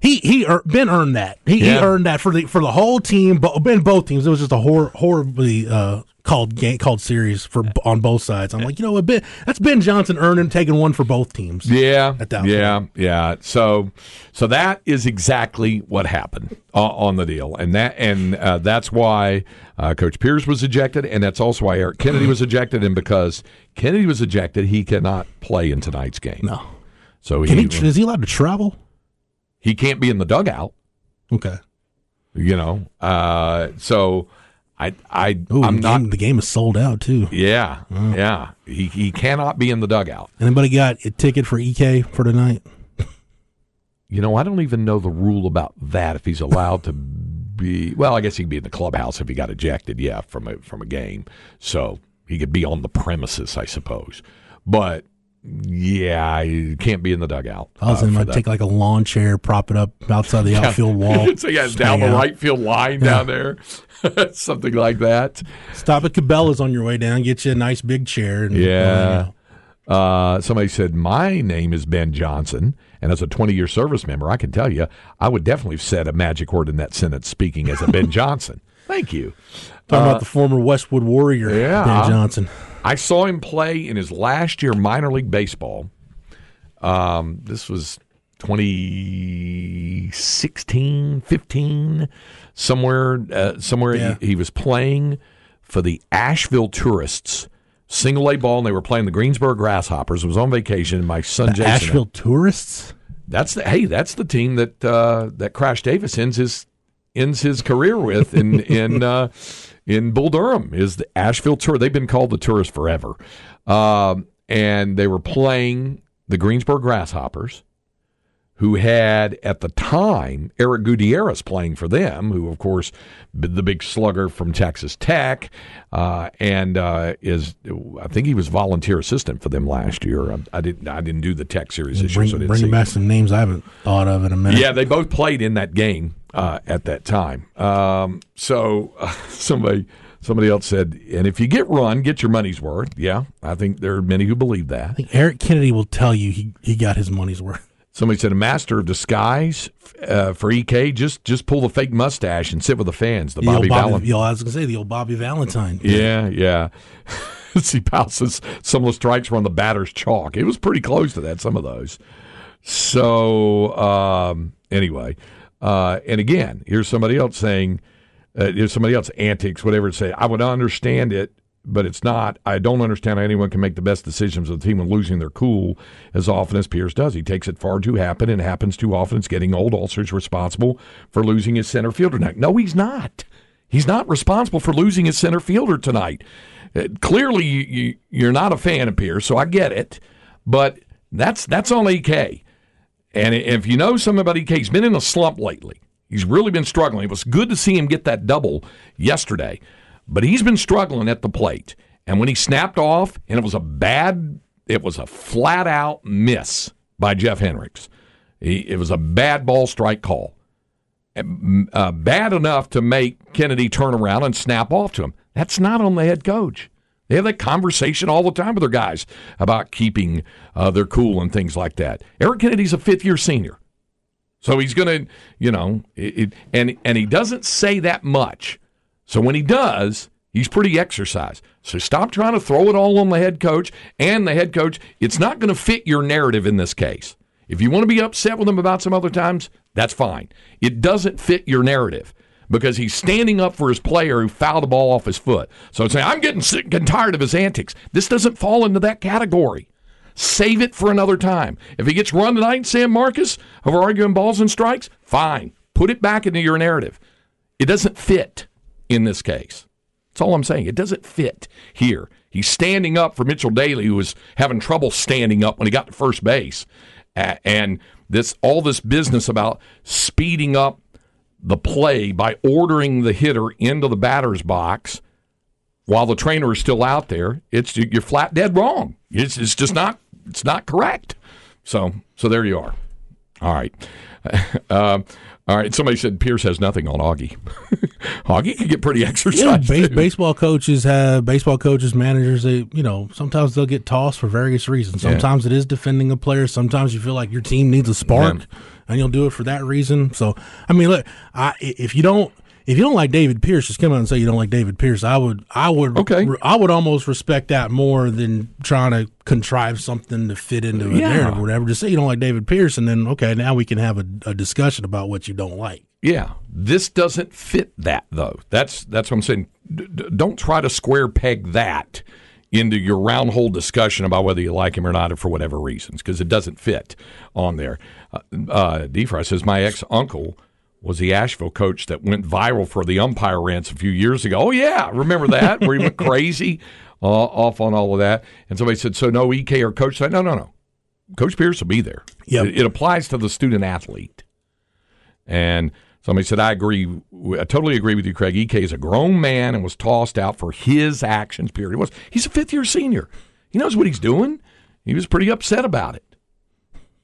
He he ear- Ben earned that. He, he earned that for the for the whole team. But Ben both teams. It was just a hor- horribly uh, called game called series for on both sides. I'm like, you know what? Ben, that's Ben Johnson earning taking one for both teams. Yeah, At that yeah, yeah. So, so that is exactly what happened uh, on the deal, and that and uh, that's why uh, Coach Pierce was ejected, and that's also why Eric Kennedy was ejected, and because Kennedy was ejected, he cannot play in tonight's game. No, So he he? Is he allowed to travel? He can't be in the dugout. Okay. You know, uh, so I I Ooh, I'm the not. game, the game is sold out too. Yeah, yeah. He he cannot be in the dugout. Anybody got a ticket for EK for tonight? You know, I don't even know the rule about that. If he's allowed to be, well, I guess he could be in the clubhouse if he got ejected. Yeah, from a from a game, so he could be on the premises, I suppose. But yeah, he can't be in the dugout. I was uh, in for take like a lawn chair, prop it up outside the (laughs) outfield wall. (laughs) so yeah, down the out. right field line down there, (laughs) something like that. Stop at Cabela's on your way down. Get you a nice big chair. And Yeah. Uh, somebody said, My name is Ben Johnson, and as a 20 year service member, I can tell you, I would definitely have said a magic word in that sentence speaking as a Ben Johnson. Thank you. Talking about the former Westwood Warrior, Uh, yeah. Ben Johnson. I saw him play in his last year minor league baseball. Um, this was 2016, 15, somewhere. Uh, somewhere Yeah. he, he was playing for the Asheville Tourists single A ball, and they were playing the Greensboro Grasshoppers. I was on vacation, and my son The Jason. Asheville Tourists. That's the hey, that's the team that uh, that Crash Davis ends his ends his career with in in (laughs) uh, in Bull Durham is the Asheville Tour. They've been called the Tourists forever, um, and they were playing the Greensboro Grasshoppers, who had at the time Eric Gutierrez playing for them, who of course the big slugger from Texas Tech, uh, and uh, is I think he was volunteer assistant for them last year. I, I didn't I didn't do the Tech series this year, so didn't bringing back some names I haven't thought of in a minute. Yeah, they both played in that game uh, at that time. Um, so uh, (laughs) somebody somebody else said, and if you get run, get your money's worth. Yeah, I think there are many who believe that. I think Eric Kennedy will tell you he, he got his money's worth. Somebody said a master of disguise uh, for Ek. Just just pull the fake mustache and sit with the fans. The The Bobby Bobby, Valentine. I was gonna say the old Bobby Valentine. (laughs) Yeah, yeah. (laughs) See, Powell says some of the strikes were on the batter's chalk. It was pretty close to that, some of those. So, um, anyway, uh, and again, here's somebody else saying, uh, here's somebody else antics, whatever say. I would understand it, but it's not. I don't understand how anyone can make the best decisions of the team when losing their cool as often as Pierce does. He takes it far too happen and happens too often. It's getting old. Ulcer's responsible for losing his center fielder tonight. No, he's not. He's not responsible for losing his center fielder tonight. Uh, clearly, you, you, you're not a fan of Pierce, so I get it. But that's that's on EK. And if you know something about EK, he's been in a slump lately. He's really been struggling. It was good to see him get that double yesterday, but he's been struggling at the plate. And when he snapped off, and it was a bad, it was a flat out miss by Jeff Hendricks. He, it was a bad ball strike call. Uh, bad enough to make Kennedy turn around and snap off to him. That's not on the head coach. They have that conversation all the time with their guys about keeping uh, their cool and things like that. Eric Kennedy's a fifth year senior. So he's going to, you know, it, it, and and he doesn't say that much. So when he does, he's pretty exercised. So stop trying to throw it all on the head coach and the head coach. It's not going to fit your narrative in this case. If you want to be upset with him about some other times, that's fine. It doesn't fit your narrative because he's standing up for his player who fouled the ball off his foot. So it's saying, I'm getting sick and tired of his antics. This doesn't fall into that category. Save it for another time. If he gets run tonight Sam Marcus, over arguing balls and strikes, fine. Put it back into your narrative. It doesn't fit in this case. That's all I'm saying. It doesn't fit here. He's standing up for Mitchell Daly, who was having trouble standing up when he got to first base. And this all this business about speeding up the play by ordering the hitter into the batter's box while the trainer is still out there, it's you're flat dead wrong. It's, it's just not it's not correct. So so there you are. All right. (laughs) Uh, all right. Somebody said Pierce has nothing on Augie. (laughs) Augie can get pretty Yeah, exercised. base, baseball coaches have baseball coaches, managers. They, you know, sometimes they'll get tossed for various reasons. Yeah. Sometimes it is defending a player. Sometimes you feel like your team needs a spark, Yeah. and you'll do it for that reason. So, I mean, look, I, if you don't. If you don't like David Pierce, just come out and say you don't like David Pierce. I would, I would, Okay. I would almost respect that more than trying to contrive something to fit into a Yeah. narrative or whatever. Just say you don't like David Pierce, and then okay, now we can have a, a discussion about what you don't like. Yeah, this doesn't fit that though. That's that's what I'm saying. D- don't try to square peg that into your round hole discussion about whether you like him or not, or for whatever reasons, because it doesn't fit on there. Uh, uh, says my ex uncle was the Asheville coach that went viral for the umpire rants a few years ago. Oh yeah, remember that where he went (laughs) crazy uh, off on all of that. And somebody said, "So no EK or coach?" Said, "No, no, no. Coach Pierce will be there. Yep. It, it applies to the student athlete." And somebody said, I agree. I totally agree with you, Craig. EK is a grown man and was tossed out for his actions, period. He was. He's a fifth year senior. He knows what he's doing. He was pretty upset about it.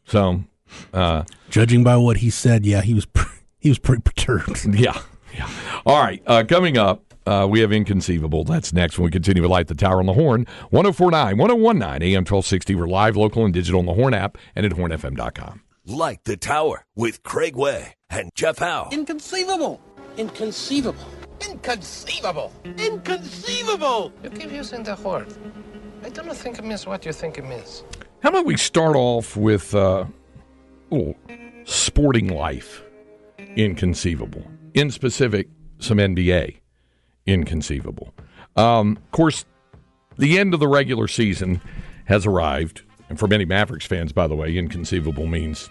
So, uh, Judging by what he said, yeah, he was pre- he was pretty perturbed. (laughs) yeah. Yeah. All right. Uh, coming up, uh, we have Inconceivable. That's next when we continue with Light the Tower on the Horn. 1049, 1019, AM 1260. We're live, local, and digital on the Horn app and at hornfm.com. Light the Tower with Craig Way and Jeff Howe. Inconceivable. Inconceivable. Inconceivable! Inconceivable! You keep using the word. I don't think it means what you think it means. How about we start off with uh, a little sporting life inconceivable? In specific, some NBA inconceivable. Um, of course, the end of the regular season has arrived, and for many Mavericks fans, by the way, inconceivable means,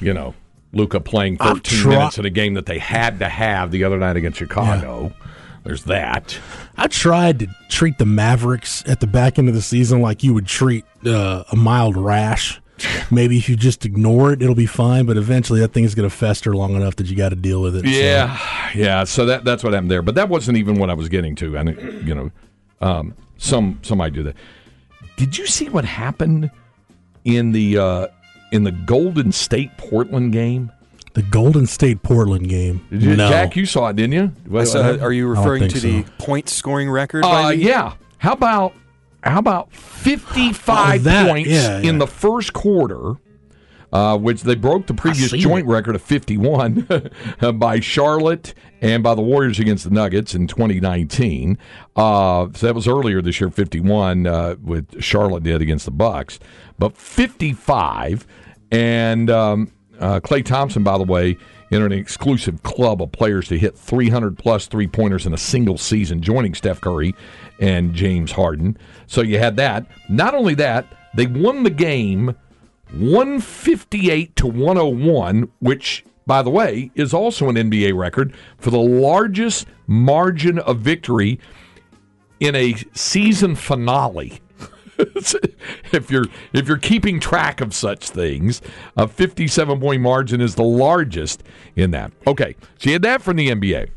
you know, Luka playing I've 13 tri- minutes in a game that they had to have the other night against Chicago. There's that. I tried to treat the Mavericks at the back end of the season like you would treat uh, a mild rash. (laughs) Maybe if you just ignore it, it'll be fine. But eventually, that thing's going to fester long enough that you got to deal with it. so. Yeah, yeah. So that that's what happened there. But that wasn't even what I was getting to. And you know, um, some some might do that. Did you see what happened in the uh, in the Golden State Portland game? the Golden State Portland game. Did you, no. Jack, you saw it, didn't you? I saw- are you referring think to the point scoring record? Uh, by yeah. How about how about fifty five Oh, that, points yeah, in the first quarter? Uh, which they broke the previous joint it. record of 51 (laughs) by Charlotte and by the Warriors against the Nuggets in 2019. Uh, so that was earlier this year, 51, uh, with Charlotte did against the Bucks. But 55, and um, uh, Klay Thompson, by the way, entered an exclusive club of players to hit 300 plus three pointers in a single season, joining Steph Curry and James Harden. So you had that. Not only that, they won the game 158 to 101, which, by the way, is also an NBA record for the largest margin of victory in a season finale. (laughs) if you're if you're keeping track of such things, a 57 point margin is the largest in that. Okay, so you had that from the NBA.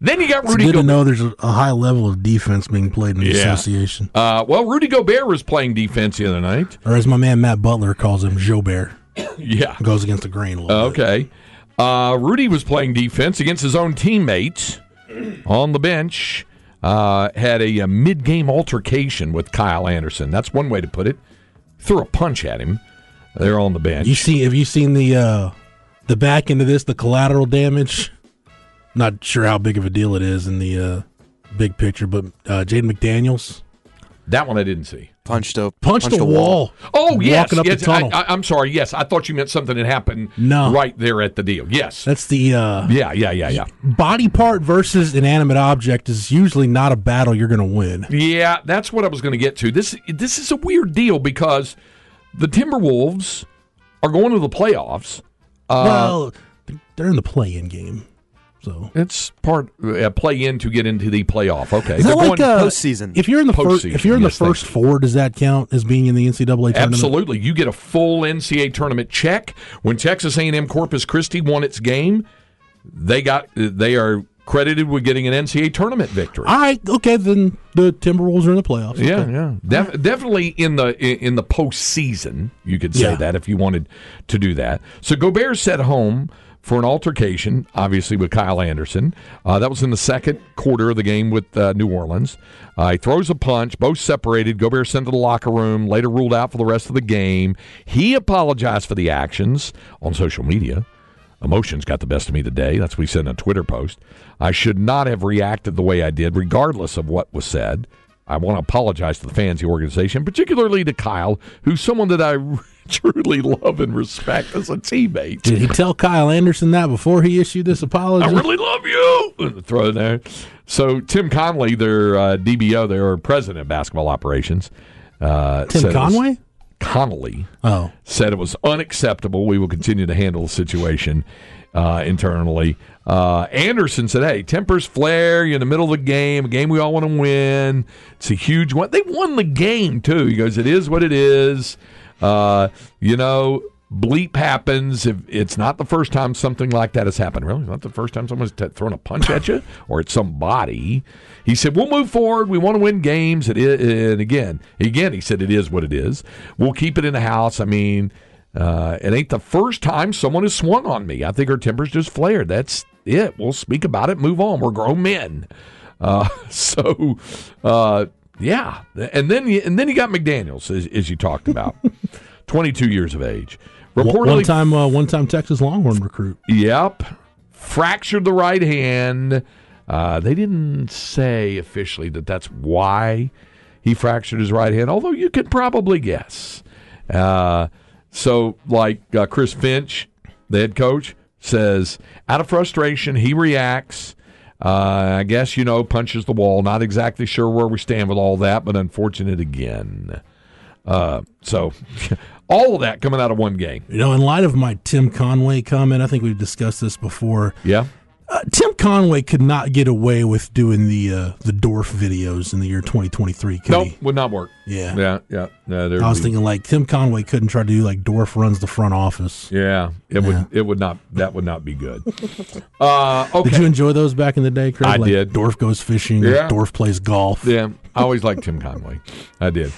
Then you got Rudy. It's good to Gobert. know there's a, a high level of defense being played in the Yeah. association, Uh, well, Rudy Gobert was playing defense the other night. or as my man Matt Butler calls him, Jobert. (coughs) Yeah. Goes against the grain a little bit. Okay. Uh, Rudy was playing defense against his own teammates (coughs) on the bench. Uh, had a, uh mid-game altercation with Kyle Anderson. That's one way to put it. Threw a punch at him there on the bench. You see? Have you seen the uh, the back end of this? The collateral damage. Not sure how big of a deal it is in the uh, big picture, but uh, Jaden McDaniels that one I didn't see. punched a punched, a wall. Oh yes, walking up yes. the tunnel. I, am sorry. Yes, I thought you meant something that happened. No. right there at the deal. Yes. That's the uh, yeah, yeah, yeah, yeah. body part versus inanimate object is usually not a battle you're going to win. Yeah, that's what I was going to get to. This this is a weird deal because the Timberwolves are going to the playoffs. Uh, well, they're in the play-in game, so it's part uh, play in to get into the playoff. Okay, Is that They're like going- uh, postseason. If you're in the first, Postseason, if you're in yes, the first four, does that count as being in the NCAA tournament? Absolutely, you get a full NCAA tournament check. When Texas A&M Corpus Christi won its game, they got they are credited with getting an NCAA tournament victory. All right, okay, then the Timberwolves are in the playoffs. Yeah, Okay. yeah, Def- definitely in the in in the postseason, you could say Yeah. that if you wanted to do that. So Gobert set home for an altercation, obviously with Kyle Anderson. Uh, that was in the second quarter of the game with uh, New Orleans. Uh, he throws a punch, both separated. Gobert sent to the locker room, later ruled out for the rest of the game. He apologized for the actions on social media. Emotions got the best of me today. That's what he said in a Twitter post. I should not have reacted the way I did, regardless of what was said. I want to apologize to the fans, the organization, particularly to Kyle, who's someone that I (laughs) truly love and respect as a teammate. Did he tell Kyle Anderson that before he issued this apology? I really love you. (laughs) Throw it there. So Tim Conley, their uh, DBO, their president of basketball operations, uh, Tim Conway? Connolly Oh, said it was unacceptable. We will continue to handle the situation uh, internally. Uh, Anderson said, "Hey, tempers flare. You're in the middle of the game, a game we all want to win. It's a huge one. They won the game too." He goes, "It is what it is. Uh, you know." Bleep happens. If it's not the first time something like that has happened, really, not the first time someone's t- thrown a punch at you or at somebody. He said, "We'll move forward. We want to win games." It is, and again, again, he said, "It is what it is. We'll keep it in the house." I mean, uh, it ain't the first time someone has swung on me. I think her tempers just flared. That's it. We'll speak about it. Move on. We're grown men. Uh, (laughs) so, uh, yeah, and then you, and then you got McDaniel's, as, as you talked about, (laughs) twenty-two years of age. Reportedly, one time, uh, one time Texas Longhorn recruit. Yep. Fractured the right hand. Uh, they didn't say officially that that's why he fractured his right hand, although you could probably guess. Uh, so, like uh, Chris Finch, the head coach, says, out of frustration, he reacts. Uh, I guess, you know, punches the wall. Not exactly sure where we stand with all that, but unfortunate again. Uh, so, (laughs) all of that coming out of one game. You know, in light of my Tim Conway comment, I think we've discussed this before. Yeah. Uh, Tim Conway could not get away with doing the uh, the Dorf videos in the year 2023, could Nope, he? would not work. Yeah. Yeah, yeah. yeah I was be- thinking like Tim Conway couldn't try to do like Dorf runs the front office. Yeah, it would. It would not. That would not be good. (laughs) Uh, okay. Did you enjoy those back in the day, Craig? I like did. Dorf goes fishing. Yeah. Dorf plays golf. Yeah, I always liked Tim Conway. I did.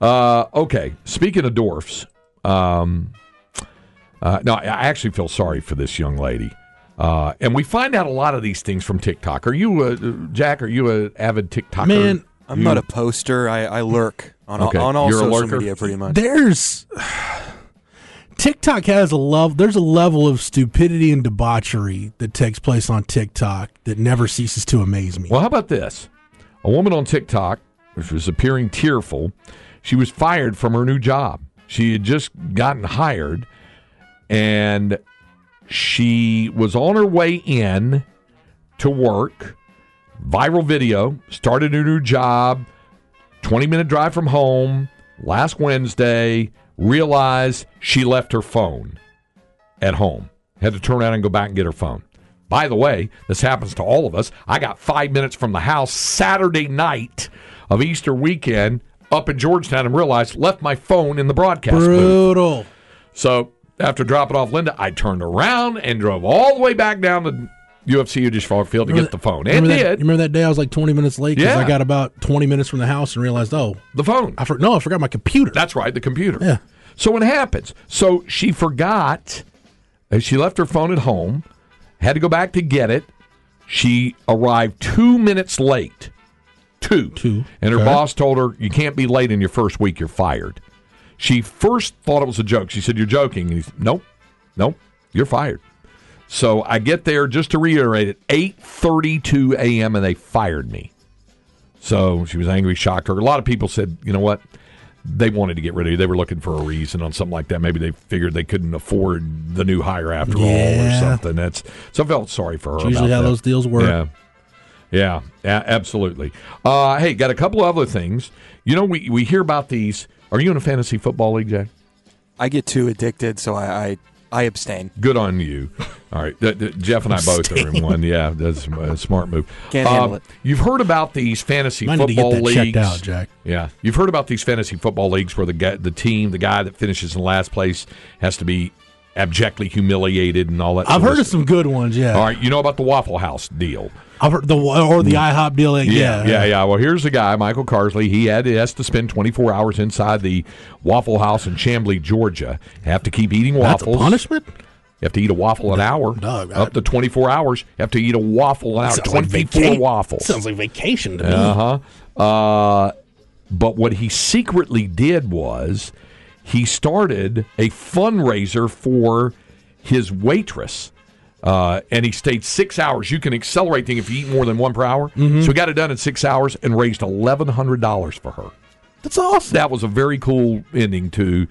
Uh, okay, speaking of dwarfs, um, uh, no, I actually feel sorry for this young lady. Uh, and we find out a lot of these things from TikTok. Are you, a, Jack? Are you a avid TikToker? Man, I'm not a poster. I, I lurk on Okay, all, on all you're social lurker? media pretty much. there's TikTok has a love. There's a level of stupidity and debauchery that takes place on TikTok that never ceases to amaze me. Well, how about this? A woman on TikTok, which was appearing tearful, she was fired from her new job. She had just gotten hired, and she was on her way in to work. Viral video, started a new job, 20 minute drive from home last Wednesday, realized she left her phone at home. Had to turn around and go back and get her phone. By the way, this happens to all of us. I got five minutes from the house Saturday night of Easter weekend up in Georgetown and realized left my phone in the broadcast booth. Brutal. So after dropping off Linda, I turned around and drove all the way back down to UFCU Disch-Falk Field to get the phone. And remember that, did. you remember that day I was like 20 minutes late because Yeah. I got about 20 minutes from the house and realized, oh, the phone. I for, no, I forgot my computer. That's right, the computer. Yeah. So what happens? So she forgot. uh, She left her phone at home. Had to go back to get it. She arrived two minutes late. Two. Two. And her Okay. boss told her, "You can't be late in your first week. You're fired." She first thought it was a joke. She said, "You're joking." And he's, "Nope, nope, you're fired." So I get there just to reiterate it, 8:32 a.m. and they fired me. So she was angry, shocked her. A lot of people said, "You know what? They wanted to get rid of you. They were looking for a reason on something like that. Maybe they figured they couldn't afford the new hire after all, or something." That's so I felt sorry for her. Usually how that. those deals work. Yeah. Yeah, absolutely. Uh, hey, got a couple of other things. You know, we, we hear about these. Are you in a fantasy football league, Jack? I get too addicted, so I I, I abstain. Good on you. All right, Th- th- Jeff and I both are in one. Yeah, that's a (laughs) smart move. Can't handle um, it. You've heard about these fantasy Might need to football get that leagues. checked out, Jack. Yeah, you've heard about these fantasy football leagues where the guy, the team, the guy that finishes in last place has to be abjectly humiliated and all that. I've heard of some good ones, yeah. All right, you know about the Waffle House deal. I've heard the or the IHOP deal. like, Yeah, Yeah, yeah, yeah. Well, here's the guy, Michael Carsley. He had he has to spend 24 hours inside the Waffle House in Chamblee, Georgia. Have to keep eating That's waffles. a punishment. You have to eat a waffle an hour. Doug, I- up to 24 hours. You have to eat a waffle an hour. Sounds like 24 vaca- waffles. Sounds like vacation to me. Uh huh. Uh, but what he secretly did was he started a fundraiser for his waitress. Uh, and he stayed six hours. You can accelerate things if you eat more than one per hour. Mm-hmm. So he got it done in six hours and raised eleven hundred dollars for her. That's awesome. That was a very cool ending to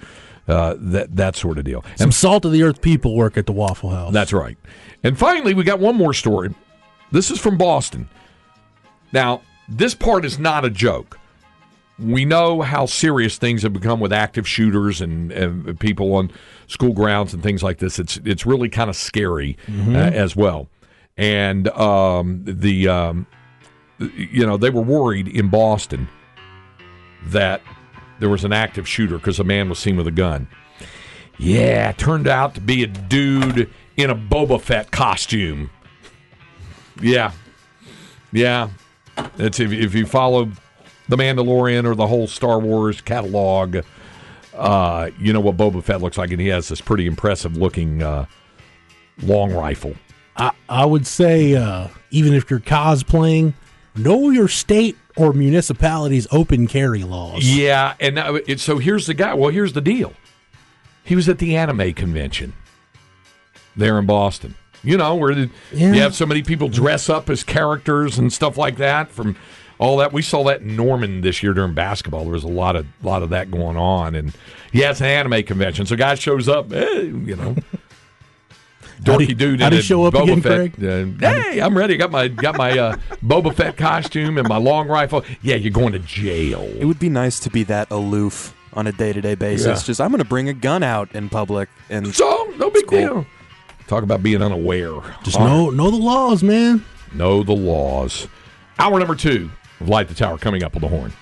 uh, that that sort of deal. And Some salt of the earth people work at the Waffle House. that's right. And finally, we got one more story. This is from Boston. Now, this part is not a joke. We know how serious things have become with active shooters and, and people on school grounds and things like this. It's it's really kind of scary uh, as well. And um, the um, you know they were worried in Boston that there was an active shooter because a man was seen with a gun. Yeah, turned out to be a dude in a Boba Fett costume. Yeah. Yeah. It's if, if you follow The Mandalorian or the whole Star Wars catalog, uh, you know what Boba Fett looks like, and he has this pretty impressive looking uh, long rifle. I, I would say, uh, even if you're cosplaying, know your state or municipality's open carry laws. Yeah, and it, so here's the guy. Well, here's the deal. He was at the anime convention there in Boston. You know, where the, Yeah. you have so many people dress up as characters and stuff like that. From all that, we saw that in Norman this year during basketball. There was a lot of lot of that going on, and yeah, it's an anime convention. So, guy shows up, eh, you know. (laughs) How'd dorky dude how'd in he a show up Boba again, Fett. Craig? Uh, hey, I'm ready. Got my got my uh, (laughs) Boba Fett costume and my long rifle. Yeah, you're going to jail. It would be nice to be that aloof on a day to day basis. Yeah. Just I'm going to bring a gun out in public and So no big cool. deal. Talk about being unaware. Just know know the laws, man. know the laws. Hour number two of Of light the Tower coming up on the horn.